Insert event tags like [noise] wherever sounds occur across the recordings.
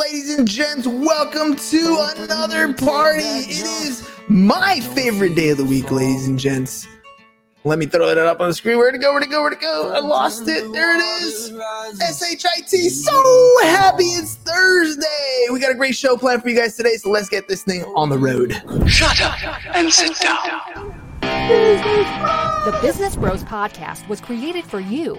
ladies and gents. Welcome to another party. It is my favorite day of the week, ladies and gents. Let me throw it up on the screen. Where'd it go? Where'd it go? Where'd it go? I lost it. There it is. S-H-I-T. So happy it's Thursday. We got a great show planned for you guys today, so let's get this thing on the road. Shut up and sit down. The Business Bros Podcast was created for you.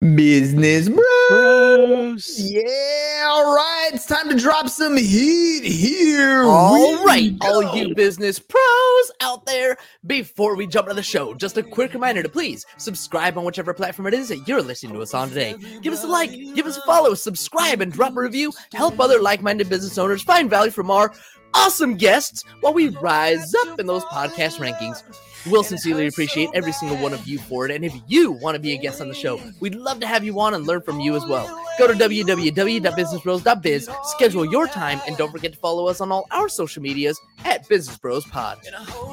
Business Bros. Bros. Yeah, all right. It's time to drop some heat here. All right, all you business pros out there. Before we jump into the show, just a quick reminder to please subscribe on whichever platform it is that you're listening to us on today. Give us a like, give us a follow, subscribe, and drop a review. Help other like-minded business owners find value from our awesome guests while we rise up in those podcast rankings. We'll sincerely appreciate every single one of you for it. And if you want to be a guest on the show, we'd love to have you on and learn from you as well. Go to www.businessbros.biz, schedule your time, and don't forget to follow us on all our social medias at Business Bros Pod.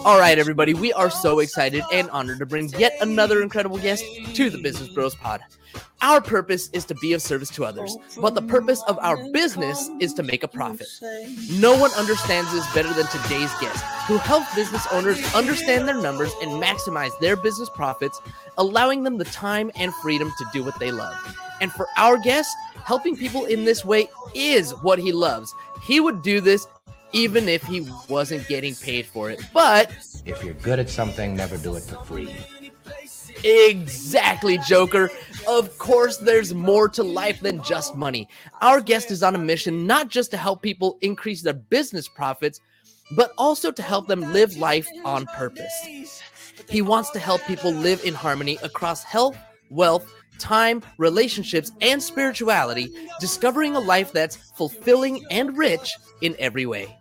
All right, everybody, we are so excited and honored to bring yet another incredible guest to the Business Bros Pod. Our purpose is to be of service to others, but the purpose of our business is to make a profit. No one understands this better than today's guest, who helps business owners understand their numbers and maximize their business profits, allowing them the time and freedom to do what they love. And for our guest, helping people in this way is what he loves. He would do this even if he wasn't getting paid for it. But If you're good at something, never do it for free. Exactly, Joker. Of course, there's more to life than just money. Our guest is on a mission not just to help people increase their business profits, but also to help them live life on purpose. He wants to help people live in harmony across health, wealth, time, relationships, and spirituality, discovering a life that's fulfilling and rich in every way.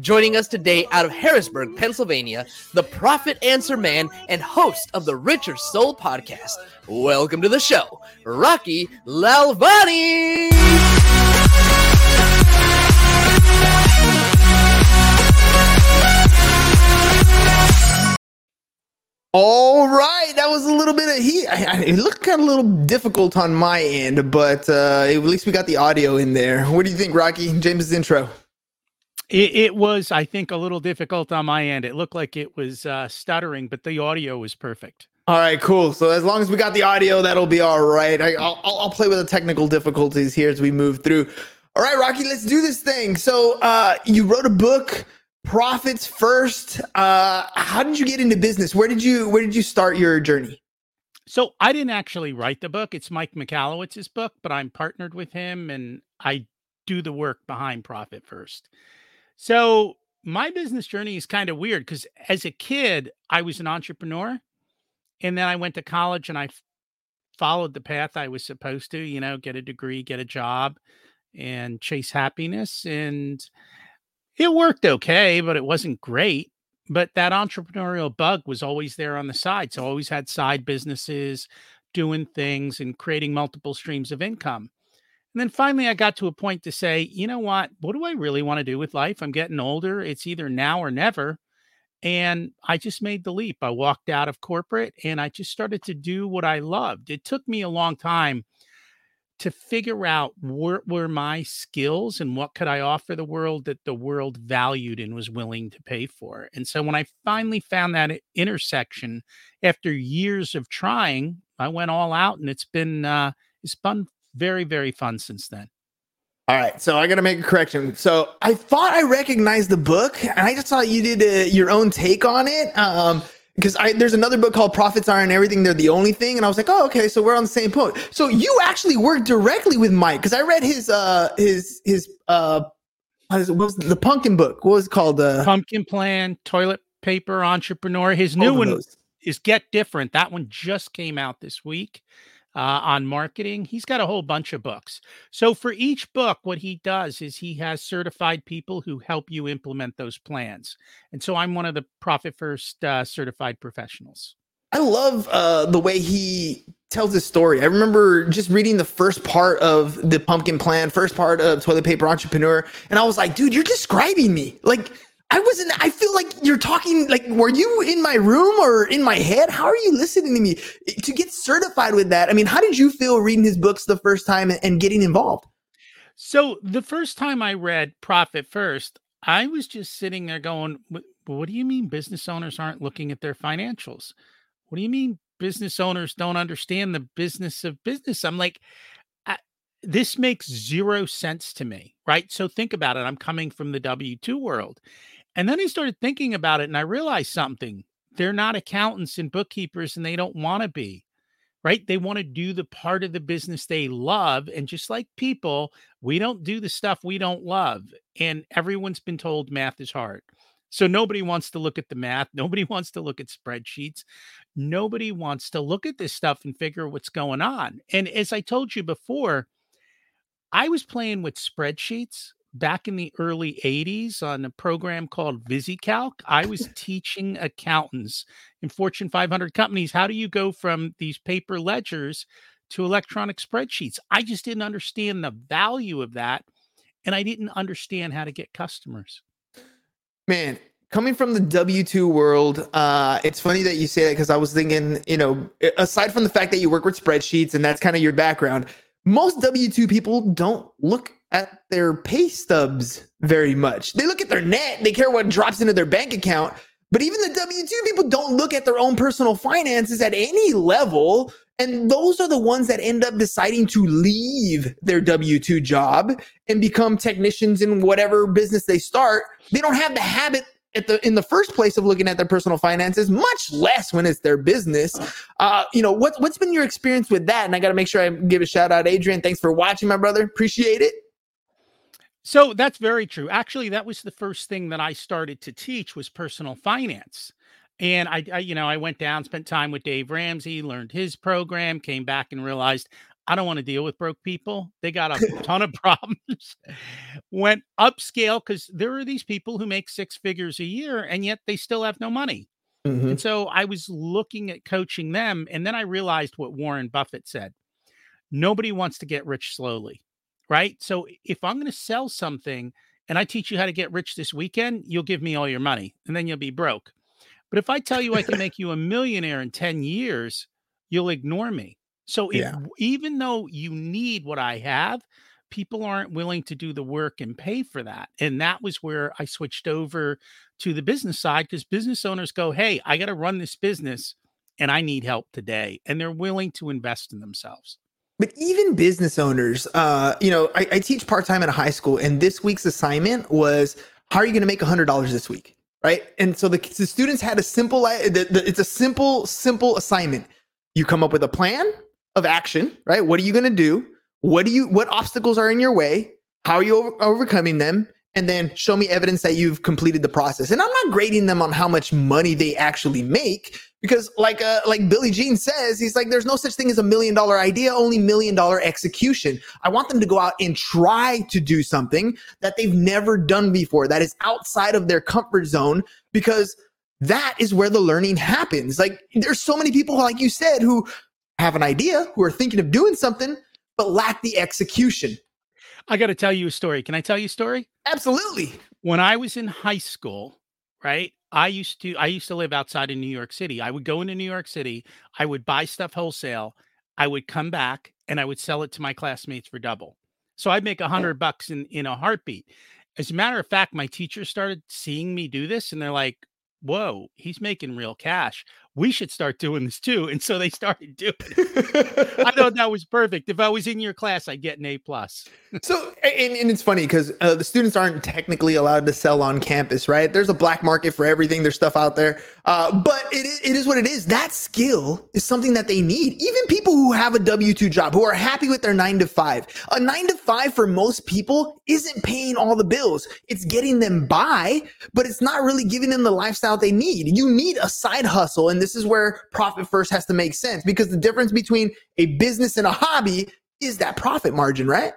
Joining us today out of Harrisburg, Pennsylvania, the Profit Answer Man and host of the Richer Soul podcast. Welcome to the show, Rocky Lalvani. All right, that was a little bit of heat. I, I, it looked kind of a little difficult on my end, but uh, at least we got the audio in there. What do you think, Rocky? James's intro. It, it was, I think, a little difficult on my end. It looked like it was uh, stuttering, but the audio was perfect. All right, cool. So as long as we got the audio, that'll be all right. I, I'll, I'll play with the technical difficulties here as we move through. All right, Rocky, let's do this thing. So uh, you wrote a book, Profits First. Uh, how did you get into business? Where did you Where did you start your journey? So I didn't actually write the book. It's Mike Michalowicz's book, but I'm partnered with him and I do the work behind Profit First. So my business journey is kind of weird because as a kid, I was an entrepreneur. And then I went to college and I f- followed the path I was supposed to, you know, get a degree, get a job, and chase happiness. And it worked okay, but it wasn't great. But that entrepreneurial bug was always there on the side. So I always had side businesses, doing things and creating multiple streams of income. And then finally, I got to a point to say, you know what? What do I really want to do with life? I'm getting older. It's either now or never. And I just made the leap. I walked out of corporate and I just started to do what I loved. It took me a long time to figure out what were my skills and what could I offer the world that the world valued and was willing to pay for. And so when I finally found that intersection after years of trying, I went all out and it's been uh it's been very very fun since then. All right, so I got to make a correction. So I thought I recognized the book, and I just thought you did uh your own take on it. Um, because I there's another book called Profits Aren't Everything; They're the Only Thing, and I was like, oh, okay, so we're on the same point. So you actually worked directly with Mike because I read his uh his his uh what is it- what was the pumpkin book? What was it called? Uh, Pumpkin Plan, Toilet Paper Entrepreneur. His new one those. is Get Different. That one just came out this week uh, on marketing. He's got a whole bunch of books. So for each book, what he does is he has certified people who help you implement those plans. And so I'm one of the Profit First uh, certified professionals. I love uh, the way he tells his story. I remember just reading the first part of the Pumpkin Plan, first part of Toilet Paper Entrepreneur, and I was like, dude, you're describing me. Like I wasn't. I feel like you're talking. Like, were you in my room or in my head? How are you listening to me? To get certified with that, I mean, how did you feel reading his books the first time and getting involved? So the first time I read Profit First, I was just sitting there going, "What, do you mean business owners aren't looking at their financials? What do you mean business owners don't understand the business of business?" I'm like, this makes zero sense to me, right? So think about it. I'm coming from the W 2 world. And then I started thinking about it and I realized something. They're not accountants and bookkeepers and they don't want to be, right? They want to do the part of the business they love. And just like people, we don't do the stuff we don't love. And everyone's been told math is hard. So nobody wants to look at the math. [laughs] Nobody wants to look at spreadsheets. Nobody wants to look at this stuff and figure what's going on. And as I told you before, I was playing with spreadsheets back in the early 80s on a program called VisiCalc, I was [laughs] teaching accountants in Fortune 500 companies how do you go from these paper ledgers to electronic spreadsheets. I just didn't understand the value of that. And I didn't understand how to get customers. Man, coming from the W 2 world, uh, it's funny that you say that because I was thinking, you know, aside from the fact that you work with spreadsheets and that's kind of your background, most W 2 people don't look at their pay stubs very much. They look at their net, they care what drops into their bank account. But even the W 2 people don't look at their own personal finances at any level. And those are the ones that end up deciding to leave their W 2 job and become technicians in whatever business they start. They don't have the habit at the in the first place of looking at their personal finances, much less when it's their business. Uh, you know, what what's been your experience with that? And I got to make sure I give a shout out, Adrian. Thanks for watching, my brother. Appreciate it. So that's very true. Actually, that was the first thing that I started to teach was personal finance. And I, I, you know, I went down, spent time with Dave Ramsey, learned his program, came back and realized I don't want to deal with broke people. They got a [laughs] ton of problems. Went upscale because there are these people who make six figures a year and yet they still have no money. Mm-hmm. And so I was looking at coaching them. And then I realized what Warren Buffett said nobody wants to get rich slowly right? So if I'm going to sell something and I teach you how to get rich this weekend, you'll give me all your money and then you'll be broke. But if I tell you I can [laughs] make you a millionaire in 10 years, you'll ignore me. So if, yeah. even though you need what I have, people aren't willing to do the work and pay for that. And that was where I switched over to the business side because business owners go, Hey, I got to run this business and I need help today. And they're willing to invest in themselves. But even business owners, uh, you know, I, I teach part time at a high school, and this week's assignment was how are you going to make hundred dollars this week, right? And so the, the students had a simple, the, the, it's a simple, simple assignment. You come up with a plan of action, right? What are you going to do? What do you, what obstacles are in your way? How are you over, overcoming them? And then show me evidence that you've completed the process. And I'm not grading them on how much money they actually make because like uh, like Billy Jean says, he's like, there's no such thing as a million dollar idea, only million dollar execution. I want them to go out and try to do something that they've never done before, that is outside of their comfort zone, because that is where the learning happens. Like there's so many people, like you said, who have an idea, who are thinking of doing something, but lack the execution. I got to tell you a story. Can I tell you a story? Absolutely. When I was in high school, right? I used to I used to live outside of New York City. I would go into New York City, I would buy stuff wholesale, I would come back and I would sell it to my classmates for double. So I'd make a oh. hundred bucks in in a heartbeat. As a matter of fact, my teachers started seeing me do this and they're like, whoa, he's making real cash we should start doing this too. And so they started doing it. I thought [laughs] that was perfect. If I was in your class, I'd get an A plus. so, and, and, it's funny because uh, the students aren't technically allowed to sell on campus, right? There's a black market for everything. There's stuff out there. Uh, but it, it is what it is. That skill is something that they need. Even people who have a W 2 job, who are happy with their nine to five, a nine to five for most people isn't paying all the bills. It's getting them by, but it's not really giving them the lifestyle they need. You need a side hustle. And this is where profit first has to make sense because the difference between a business and a hobby is that profit margin, right?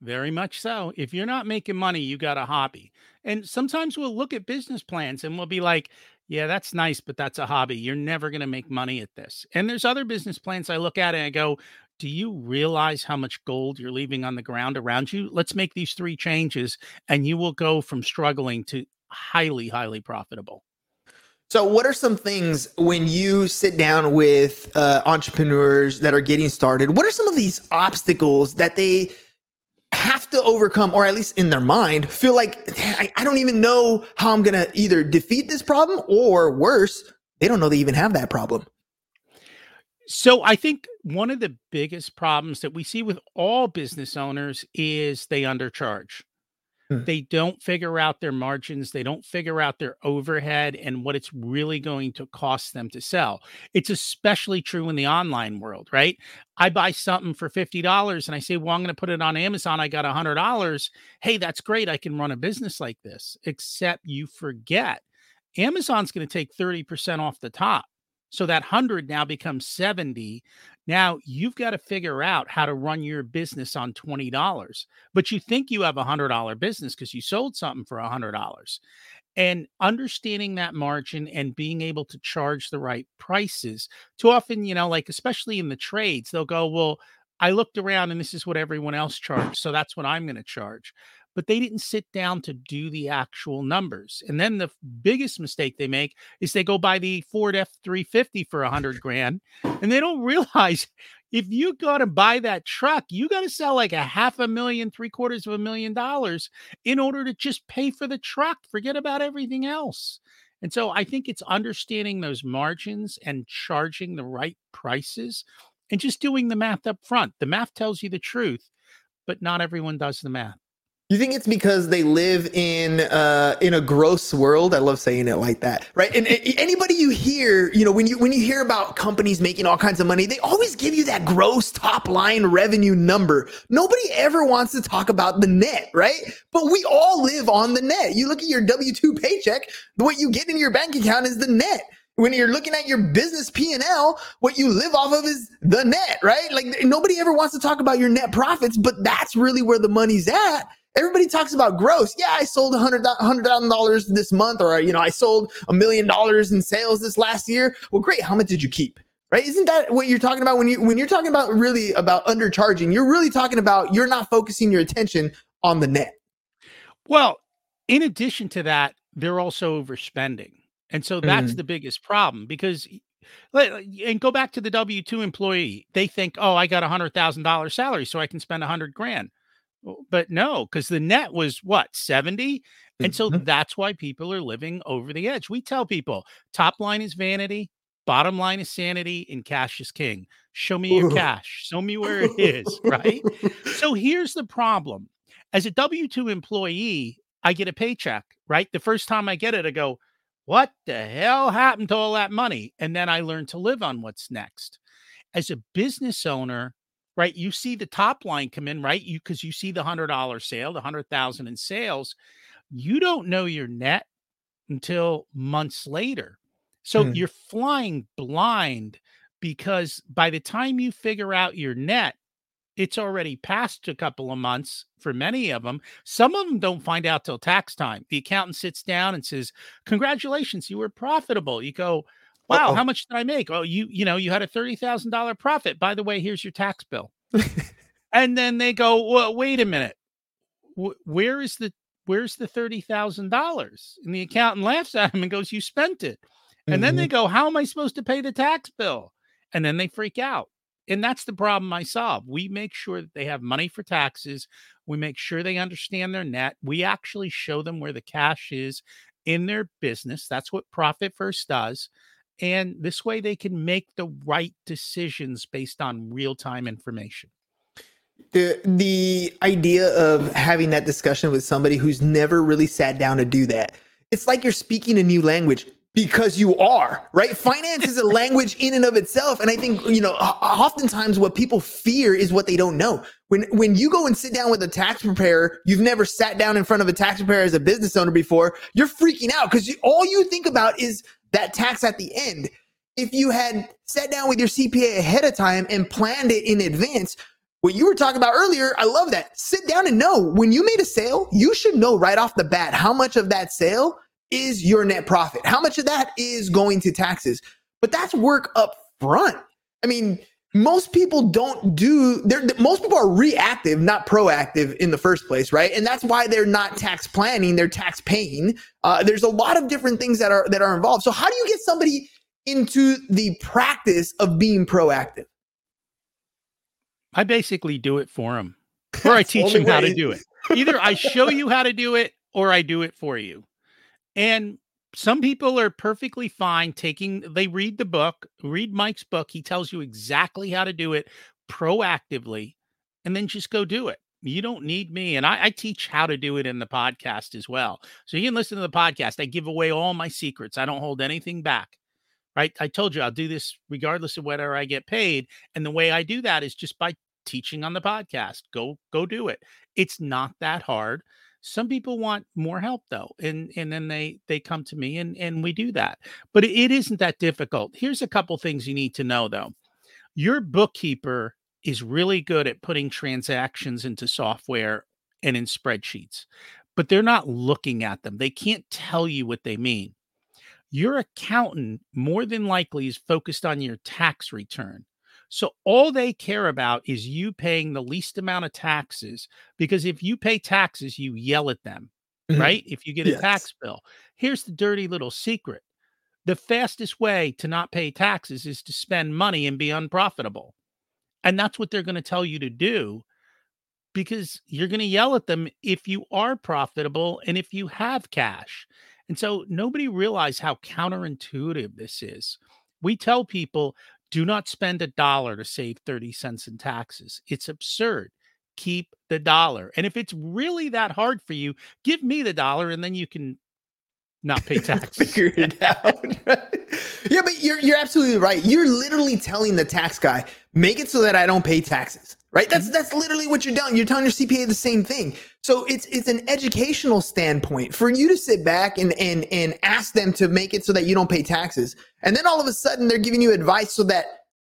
Very much so. If you're not making money, you got a hobby. And sometimes we'll look at business plans and we'll be like, Yeah, that's nice, but that's a hobby. You're never going to make money at this. And there's other business plans I look at and I go, do you realize how much gold you're leaving on the ground around you? Let's make these three changes and you will go from struggling to highly, highly profitable. So, what are some things when you sit down with uh, entrepreneurs that are getting started? What are some of these obstacles that they have to overcome, or at least in their mind, feel like I, I don't even know how I'm going to either defeat this problem or worse, they don't know they even have that problem? So, I think one of the biggest problems that we see with all business owners is they undercharge. Hmm. They don't figure out their margins. They don't figure out their overhead and what it's really going to cost them to sell. It's especially true in the online world, right? I buy something for $50 and I say, well, I'm going to put it on Amazon. I got $100. Hey, that's great. I can run a business like this, except you forget Amazon's going to take 30% off the top. So that 100 now becomes 70. Now you've got to figure out how to run your business on $20. But you think you have a $100 business because you sold something for a $100. And understanding that margin and being able to charge the right prices. Too often, you know, like especially in the trades, they'll go, Well, I looked around and this is what everyone else charged. So that's what I'm going to charge but they didn't sit down to do the actual numbers. And then the biggest mistake they make is they go buy the Ford F 350 for a hundred grand and they don't [laughs] realize if you got to buy that truck, you got to sell like a half a million, three quarters of a million dollars in order to just pay for the truck. Forget about everything else. And so I think it's understanding those margins and charging the right prices and just doing the math up front. The math tells you the truth, but not everyone does the math. You think it's because they live in uh, in a gross world? I love saying it like that, right? And, anybody you hear, you know, when you when you hear about companies making all kinds of money, they always give you that gross top line revenue number. Nobody ever wants to talk about the net, right? But we all live on the net. You look at your W two paycheck, the what you get in your bank account is the net when you're looking at your business P&L, what you live off of is the net, right? Like nobody ever wants to talk about your net profits, but that's really where the money's at. Everybody talks about gross. Yeah, I sold a hundred hundred thousand dollars this month, or you know, I sold a million dollars in sales this last year. Well, great. How much did you keep? Right? Isn't that what you're talking about when you when you're talking about really about undercharging? You're really talking about you're not focusing your attention on the net. Well, in addition to that, they're also overspending. And so that's mm. the biggest problem because and go back to the W 2 employee. They think, oh, I got a hundred thousand dollar salary, so I can spend a hundred grand. But no, because the net was what 70. And so mm-hmm. that's why people are living over the edge. We tell people top line is vanity, bottom line is sanity, and cash is king. Show me your cash, show me where it is, [laughs] right? so here's the problem as a W 2 employee, I get a paycheck, right? The first time I get it, I go, What the hell happened to all that money? And then I learned to live on what's next. As a business owner, right? You see the top line come in, right? You because you see the hundred dollar sale, the hundred thousand in sales. You don't know your net until months later. So mm. you're flying blind because by the time you figure out your net, it's already past a couple of months for many of them. Some of them don't find out till tax time. The accountant sits down and says, "Congratulations, you were profitable." You go, Wow, Uh-oh. how much did I make? Oh, you you know, you had a thirty thousand dollar profit. By the way, here's your tax bill. [laughs] and then they go, well, wait a minute, where is the where's the thirty thousand dollars? And the accountant laughs at him and goes, "You spent it." And mm-hmm. then they mm-hmm. go, "How am I supposed to pay the tax bill?" And then they freak out. And that's the problem I solve. We make sure that they have money for taxes. We make sure they understand their net. We actually show them where the cash is in their business. That's what Profit First does. And this way they can make the right decisions based on real time information. The the idea of having that discussion with somebody who's never really sat down to do that. It's like you're speaking a new language because you are, right? Finance is a [laughs] language in and of itself. And I think, you know, oftentimes what people fear is what they don't know. When when you go and sit down with a tax preparer, you've never sat down in front of a tax preparer as a business owner before, you're freaking out because all you think about is that tax at the end. If you had sat down with your CPA ahead of time and planned it in advance, what you were talking about earlier, I love that. Sit down and know when you made a sale, you should know right off the bat how much of that sale is your net profit? How much of that is going to taxes? But that's work up front. I mean, most people don't do they're most people are reactive not proactive in the first place right? And that's why they're not tax planning they're tax paying. Uh, there's a lot of different things that are that are involved. So how do you get somebody into the practice of being proactive? I basically do it for them [laughs] or i teach them how to do it. Either i show you how to do it or i do it for you and some people are perfectly fine taking they read the book read mike's book he tells you exactly how to do it proactively and then just go do it. You don't need me and I, I, teach how to do it in the podcast as well. So you can listen to the podcast i give away all my secrets i don't hold anything back right? I told you i'll do this regardless of whether i get paid and the way i do that is just by teaching on the podcast go go do it. It's not that hard some people want more help though, and and then they they come to me and and we do that. But it isn't that difficult. Here's a couple things you need to know though. Your bookkeeper is really good at putting transactions into software and in spreadsheets, but they're not looking at them. They can't tell you what they mean. Your accountant more than likely is focused on your tax return. So all they care about is you paying the least amount of taxes because if you pay taxes, you yell at them, mm-hmm. right? If you get yes. a tax bill. Here's the dirty little secret. The fastest way to not pay taxes is to spend money and be unprofitable. And that's what they're going to tell you to do because you're going to yell at them if you are profitable and if you have cash. And so nobody realizes how counterintuitive this is. We tell people do not spend a dollar to save 30 cents in taxes. It's absurd. Keep the dollar. And if it's really that hard for you, give me the dollar and then you can not pay [laughs] taxes. Figure it [laughs] out. yeah, but you're you're absolutely right. You're literally telling the tax guy, make it so that I don't pay taxes. Right? That's mm-hmm. that's literally what you're doing. You're telling your CPA the same thing. So it's it's an educational standpoint for you to sit back and and and ask them to make it so that you don't pay taxes. And then all of a sudden they're giving you advice so that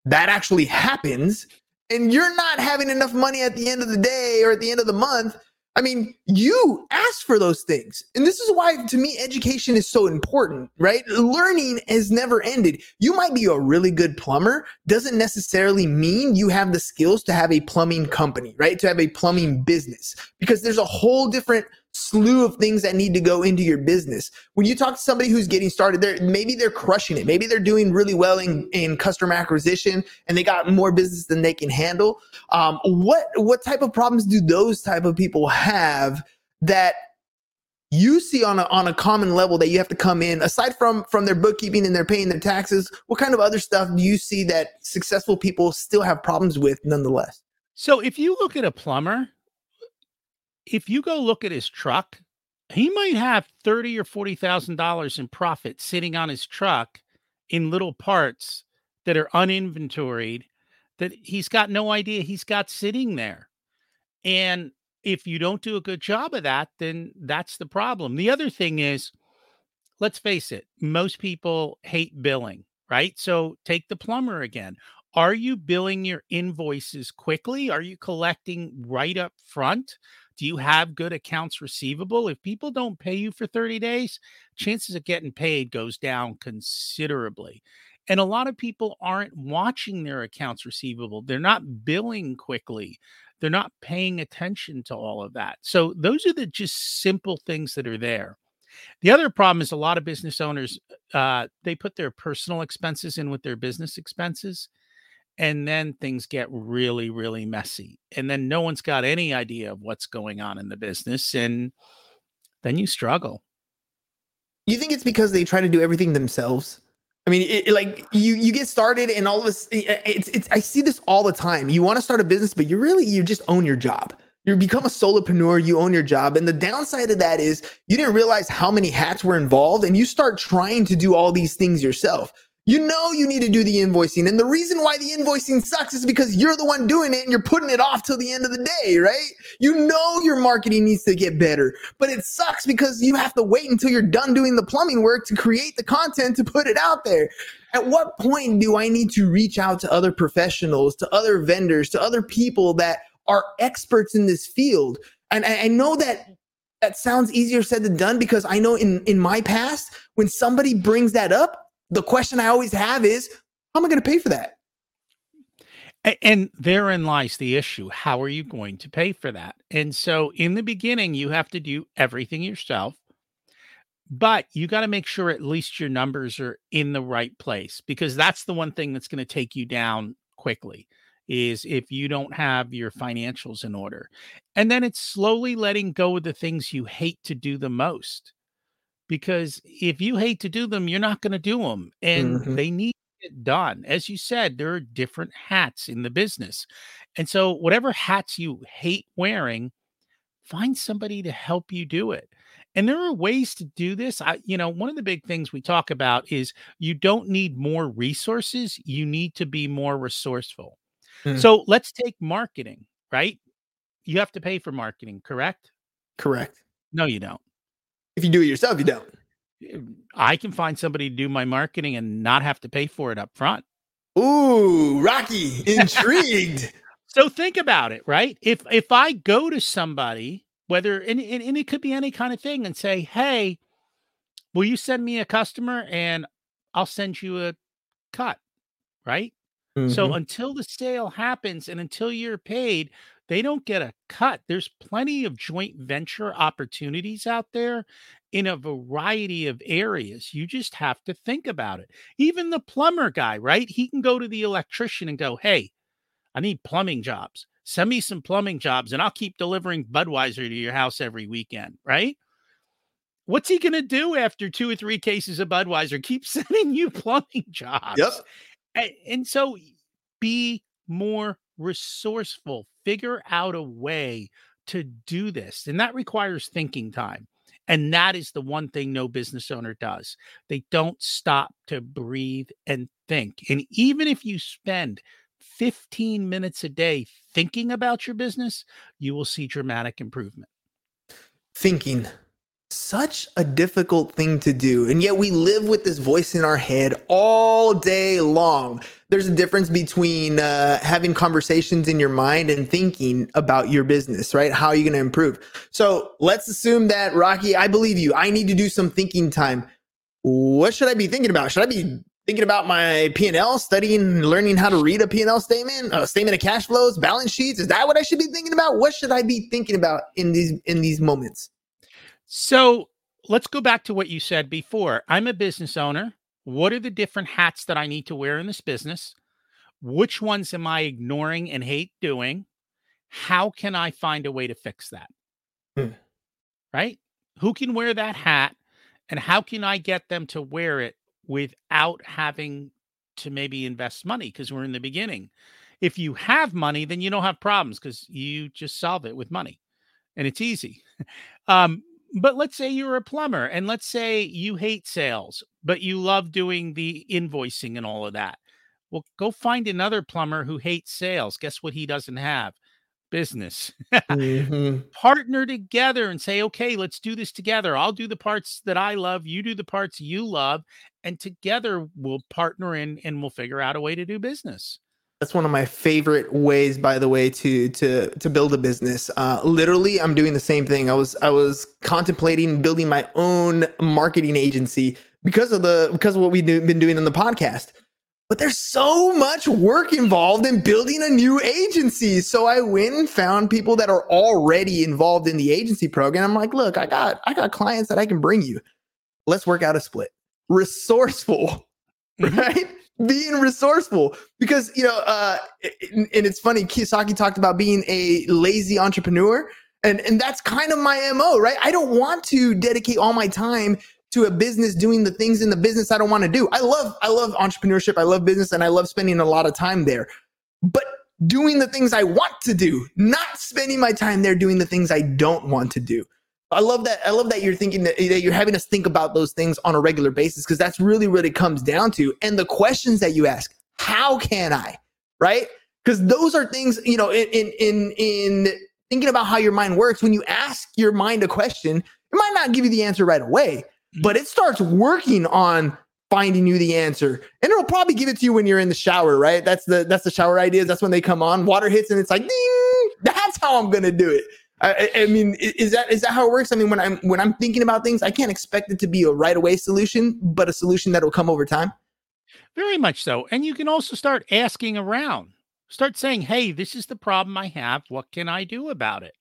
that actually happens and you're not having enough money at the end of the day or at the end of the month I mean, you asked for those things. And this is why, to me, education is so important, right? Learning has never ended. You might be a really good plumber, doesn't necessarily mean you have the skills to have a plumbing company, right? To have a plumbing business, because there's a whole different slew of things that need to go into your business. When you talk to somebody who's getting started, there maybe they're crushing it. Maybe they're doing really well in, in customer acquisition and they got more business than they can handle. Um, what what type of problems do those type of people have that you see on a on a common level that you have to come in aside from from their bookkeeping and they're paying their taxes what kind of other stuff do you see that successful people still have problems with nonetheless so if you look at a plumber if you go look at his truck, he might have thirty or forty thousand dollars in profit sitting on his truck in little parts that are uninventoried that he's got no idea he's got sitting there. And if you don't do a good job of that, then that's the problem. The other thing is, let's face it, most people hate billing, right? So take the plumber again. Are you billing your invoices quickly? Are you collecting right up front? Do you have good accounts receivable? If people don't pay you for 30 days, chances of getting paid goes down considerably. And a lot of people aren't watching their accounts receivable. They're not billing quickly. They're not paying attention to all of that. So those are the just simple things that are there. The other problem is a lot of business owners uh, they put their personal expenses in with their business expenses and then things get really really messy and then no one's got any idea of what's going on in the business and then you struggle you think it's because they try to do everything themselves i mean it, like you you get started and all of this eh, eh, it's, it's i see this all the time you want to start a business but you really you just own your job you become a solopreneur, you own your job. And the downside of that is you didn't realize how many hats were involved and you start trying to do all these things yourself. You know you need to do the invoicing. And the reason why the invoicing sucks is because you're the one doing it and you're putting it off till the end of the day, right? You know your marketing needs to get better, but it sucks because you have to wait until you're done doing the plumbing work to create the content to put it out there. At what point do I need to reach out to other professionals, to other vendors, to other people that are experts in this field? And I know that that sounds easier said than done because I know in in my past when somebody brings that up, the question I always have is, how am I going to pay for that? And therein lies the issue. How are you going to pay for that? And so in the beginning, you have to do everything yourself, but you got to make sure at least your numbers are in the right place because that's the one thing that's going to take you down quickly is if you don't have your financials in order. And then it's slowly letting go of the things you hate to do the most. Because if you hate to do them, you're not going to do them. And Mhm. they need it done. As you said, there are different hats in the business. And so, whatever hats you hate wearing, find somebody to help you do it. And there are ways to do this. I, you know, one of the big things we talk about is you don't need more resources, you need to be more resourceful. Mm. So let's take marketing, right? You have to pay for marketing, correct? Correct. No, you don't. If you do it yourself, you don't. I can find somebody to do my marketing and not have to pay for it up front. Ooh, Rocky, intrigued. [laughs] So think about it, right? If if I go to somebody, whether and, and, and it could be any kind of thing, and say, "Hey, will you send me a customer and I'll send you a cut," right? So Mhm. until the sale happens and until you're paid, they don't get a cut. There's plenty of joint venture opportunities out there in a variety of areas. You just have to think about it. Even the plumber guy, right? He can go to the electrician and go, "Hey, I need plumbing jobs. Send me some plumbing jobs and I'll keep delivering Budweiser to your house every weekend," right? What's he going to do after two or three cases of Budweiser? [laughs] Keep sending you plumbing jobs. Yep. A- And so be more resourceful, figure out a way to do this. And that requires thinking time. And that is the one thing no business owner does. They don't stop to breathe and think. And even if you spend 15 minutes a day thinking about your business, you will see dramatic improvement. Thinking. Such a difficult thing to do. And yet we live with this voice in our head all day long. There's a difference between uh, having conversations in your mind and thinking about your business, right? How are you going to improve? So let's assume that, Rocky, I believe you. I need to do some thinking time. What should I be thinking about? Should I be thinking about my P&L, studying, learning how to read a P&L statement, a statement of cash flows, balance sheets? Is that what I should be thinking about? What should I be thinking about in these in these moments? So let's go back to what you said before. I'm a business owner. What are the different hats that I need to wear in this business? Which ones am I ignoring and hate doing? How can I find a way to fix that? Hmm. Right? Who can wear that hat? And how can I get them to wear it without having to maybe invest money? Because we're in the beginning. If you have money, then you don't have problems because you just solve it with money and it's easy. [laughs] um, but let's say you're a plumber and let's say you hate sales, but you love doing the invoicing and all of that. Well, go find another plumber who hates sales. Guess what he doesn't have? Business. Mhm. [laughs] Partner together and say, okay, let's do this together. I'll do the parts that I love. You do the parts you love. And together we'll partner in and we'll figure out a way to do business. That's one of my favorite ways, by the way, to to to build a business. Uh, literally, I'm doing the same thing. I was I was contemplating building my own marketing agency because of the because of what we've do, been doing on the podcast. But there's so much work involved in building a new agency. So I went and found people that are already involved in the agency program. I'm like, look, I got I got clients that I can bring you. Let's work out a split. Resourceful, [laughs] Mhm. right? Being resourceful because you know, uh, and, and it's funny. Kiyosaki talked about being a lazy entrepreneur, and and that's kind of my mo, right? I don't want to dedicate all my time to a business doing the things in the business I don't want to do. I love I love entrepreneurship, I love business and I love spending a lot of time there. But doing the things I want to do, not spending my time there doing the things I don't want to do. I love that. I love that you're thinking that, that you're having us think about those things on a regular basis because that's really what it comes down to. And the questions that you ask, how can I? Right? Because those are things, you know, in in in in thinking about how your mind works, when you ask your mind a question, it might not give you the answer right away, mm-hmm. but it starts working on finding you the answer. And it'll probably give it to you when you're in the shower, right? That's the that's the shower ideas. That's when they come on. Water hits and it's like ding. That's how I'm gonna do it. I, I mean, is that is that how it works? I mean, when I'm when I'm thinking about things, I can't expect it to be a right away solution, but a solution that will come over time. Very much so. And you can also start asking around. Start saying, "Hey, this is the problem I have. What can I do about it?"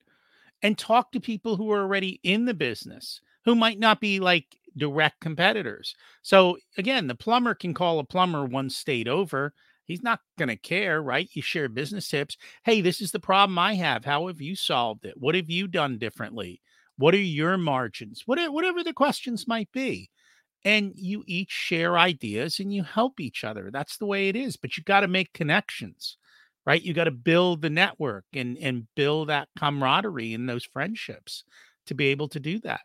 And talk to people who are already in the business, who might not be like direct competitors. So again, the plumber can call a plumber one state over He's not going to care, right? You share business tips. Hey, this is the problem I have. How have you solved it? What have you done differently? What are your margins? Whatever the questions might be. And you each share ideas and you help each other. That's the way it is. But you got to make connections, right? You got to build the network and, and build that camaraderie and those friendships to be able to do that.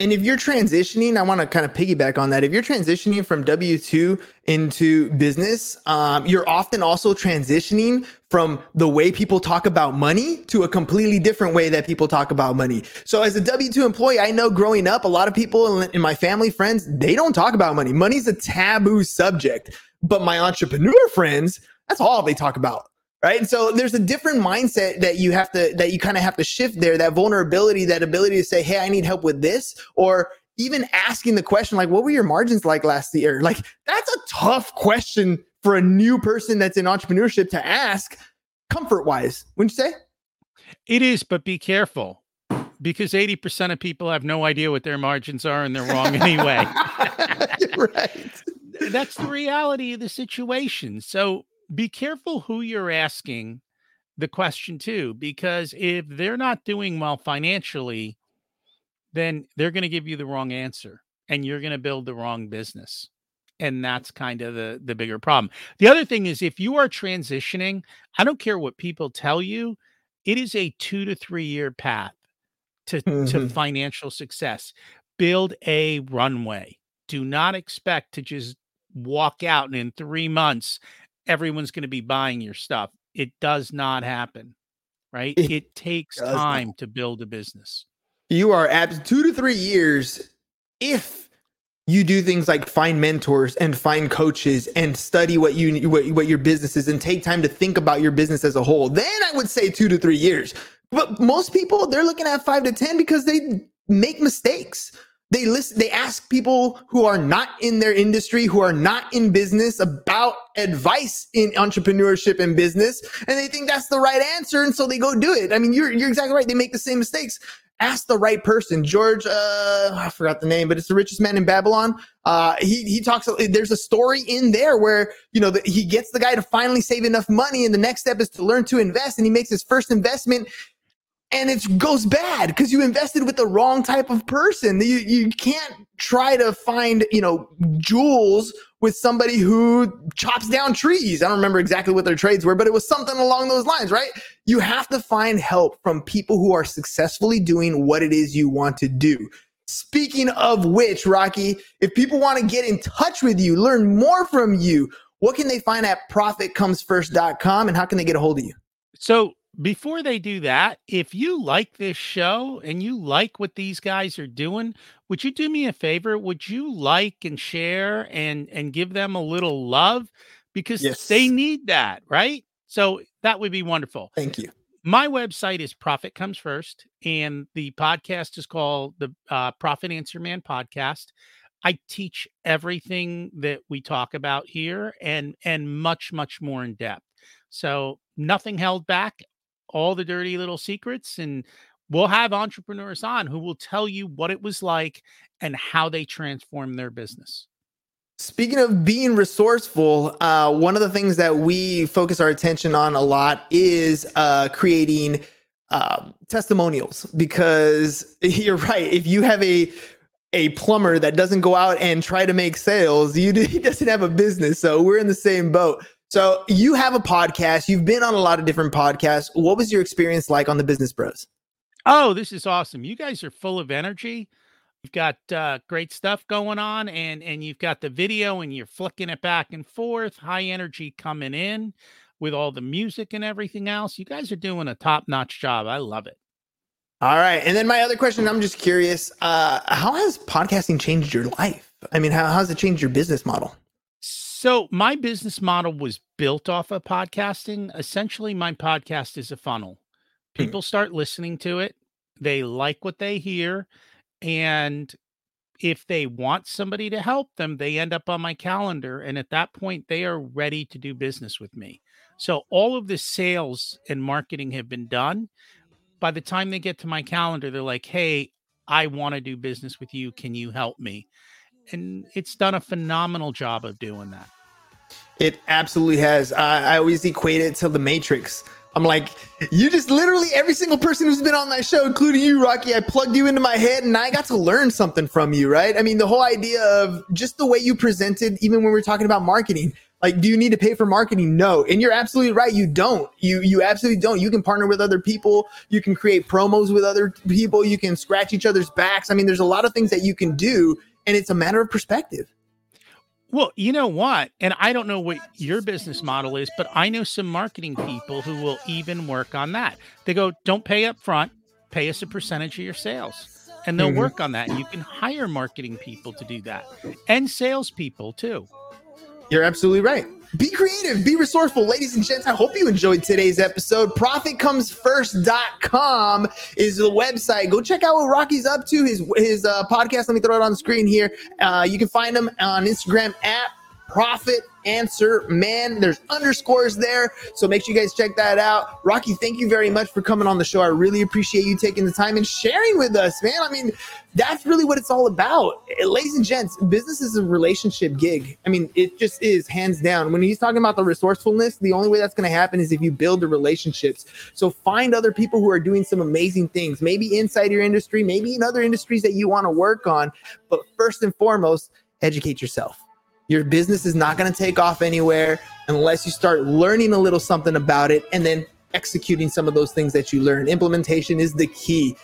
And if you're transitioning, I want to kind of piggyback on that. If you're transitioning from W 2 into business, um, you're often also transitioning from the way people talk about money to a completely different way that people talk about money. So, as a W 2 employee, I know growing up, a lot of people in my family, friends, they don't talk about money. Money's a taboo subject. But my entrepreneur friends, that's all they talk about right? And so there's a different mindset that you have to that you kind of have to shift there that vulnerability that ability to say hey i need help with this or even asking the question like what were your margins like last year? Like that's a tough question for a new person that's in entrepreneurship to ask comfort wise wouldn't you say? It is but be careful because 80% of people have no idea what their margins are and they're wrong anyway. [laughs] Right. That's the reality of the situation. So be careful who you're asking the question to, because if they're not doing well financially, then they're going to give you the wrong answer and you're going to build the wrong business. And that's kind of the, the bigger problem. The other thing is if you are transitioning, I don't care what people tell you, it is a two to three year path to, mm-hmm. to financial success. Build a runway. Do not expect to just walk out and in three months everyone's going to be buying your stuff. It does not happen, right? It, it takes time not. to build a business. You are at two to three years if you do things like find mentors and find coaches and study what you what, what your business is and take time to think about your business as a whole then i would say two to three years but most people they're looking at five to ten because they make mistakes they listen, they ask people who are not in their industry, who are not in business about advice in entrepreneurship and business. And they think that's the right answer. And so they go do it. I mean, you're, you're exactly right. They make the same mistakes. Ask the right person. George, uh, I forgot the name, but it's the richest man in Babylon. Uh, he, he talks, there's a story in there where, you know, the, he gets the guy to finally save enough money. And the next step is to learn to invest. And he makes his first investment and it goes bad because you invested with the wrong type of person. You you can't try to find you know jewels with somebody who chops down trees. I don't remember exactly what their trades were, but it was something along those lines, right? You have to find help from people who are successfully doing what it is you want to do. Speaking of which, Rocky, if people want to get in touch with you, learn more from you, what can they find at profitcomesfirst.com and how can they get a hold of you? So before they do that, if you like this show and you like what these guys are doing, would you do me a favor? Would you like and share and and give them a little love because yes. they need that, right? So that would be wonderful. Thank you. My website is Profit Comes First, and the podcast is called the uh, Profit Answer Man Podcast. I teach everything that we talk about here and and much much more in depth. So nothing held back all the dirty little secrets and we'll have entrepreneurs on who will tell you what it was like and how they transformed their business. Speaking of being resourceful, uh, one of the things that we focus our attention on a lot is uh, creating uh, testimonials because [laughs] you're right. If you have a a plumber that doesn't go out and try to make sales, you [laughs] he doesn't have a business. So we're in the same boat. So you have a podcast. You've been on a lot of different podcasts. What was your experience like on the Business Bros? Oh, this is awesome. You guys are full of energy. You've got uh, great stuff going on, and and you've got the video, and you're flicking it back and forth. High energy coming in with all the music and everything else. You guys are doing a top notch job. I love it. All right, and then my other question. I'm just curious. Uh, how has podcasting changed your life? I mean, how, how has it changed your business model? So my business model was built off of podcasting. Essentially, my podcast is a funnel. Hmm. People start listening to it. They like what they hear. And if they want somebody to help them, they end up on my calendar. And at that point, they are ready to do business with me. So all of the sales and marketing have been done. By the time they get to my calendar, they're like, hey, I want to do business with you. Can you help me? And it's done a phenomenal job of doing that. It absolutely has. I, I always equate it to the Matrix. I'm like, you just literally every single person who's been on that show, including you, Rocky, I plugged you into my head and I got to learn something from you, right? I mean, the whole idea of just the way you presented, even when we are talking about marketing. Like, do you need to pay for marketing? No. And you're absolutely right. You don't. You you absolutely don't. You can partner with other people. You can create promos with other people. You can scratch each other's backs. I mean, there's a lot of things that you can do, and it's a matter of perspective. Well, you know what? And I don't know what your business model is, but I know some marketing people who will even work on that. They go, don't pay up front, pay us a percentage of your sales. And they'll mm-hmm. work on that. And you can hire marketing people to do that and salespeople too. You're absolutely right. Be creative, be resourceful. Ladies and gents, I hope you enjoyed today's episode. ProfitComesFirst.com is the website. Go check out what Rocky's up to. His his uh, podcast. Let me throw it on the screen here. Uh, you can find him on Instagram at Profit Answer Man. There's underscores there. So make sure you guys check that out. Rocky, thank you very much for coming on the show. I really appreciate you taking the time and sharing with us, man. I mean, that's really what it's all about. Ladies and gents, business is a relationship gig. I mean, it just is hands down. When he's talking about the resourcefulness, the only way that's going to happen is if you build the relationships. So find other people who are doing some amazing things, maybe inside your industry, maybe in other industries that you want to work on. But first and foremost, educate yourself your business is not going to take off anywhere unless you start learning a little something about it and then executing some of those things that you learn. Implementation is the key.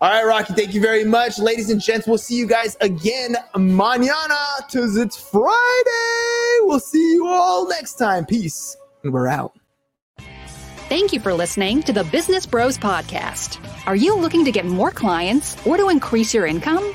All right, Rocky, thank you very much. Ladies and gents, we'll see you guys again mañana because it's Friday. We'll see you all next time. Peace. And we're out. Thank you for listening to the Business Bros Podcast. Are you looking to get more clients or to increase your income?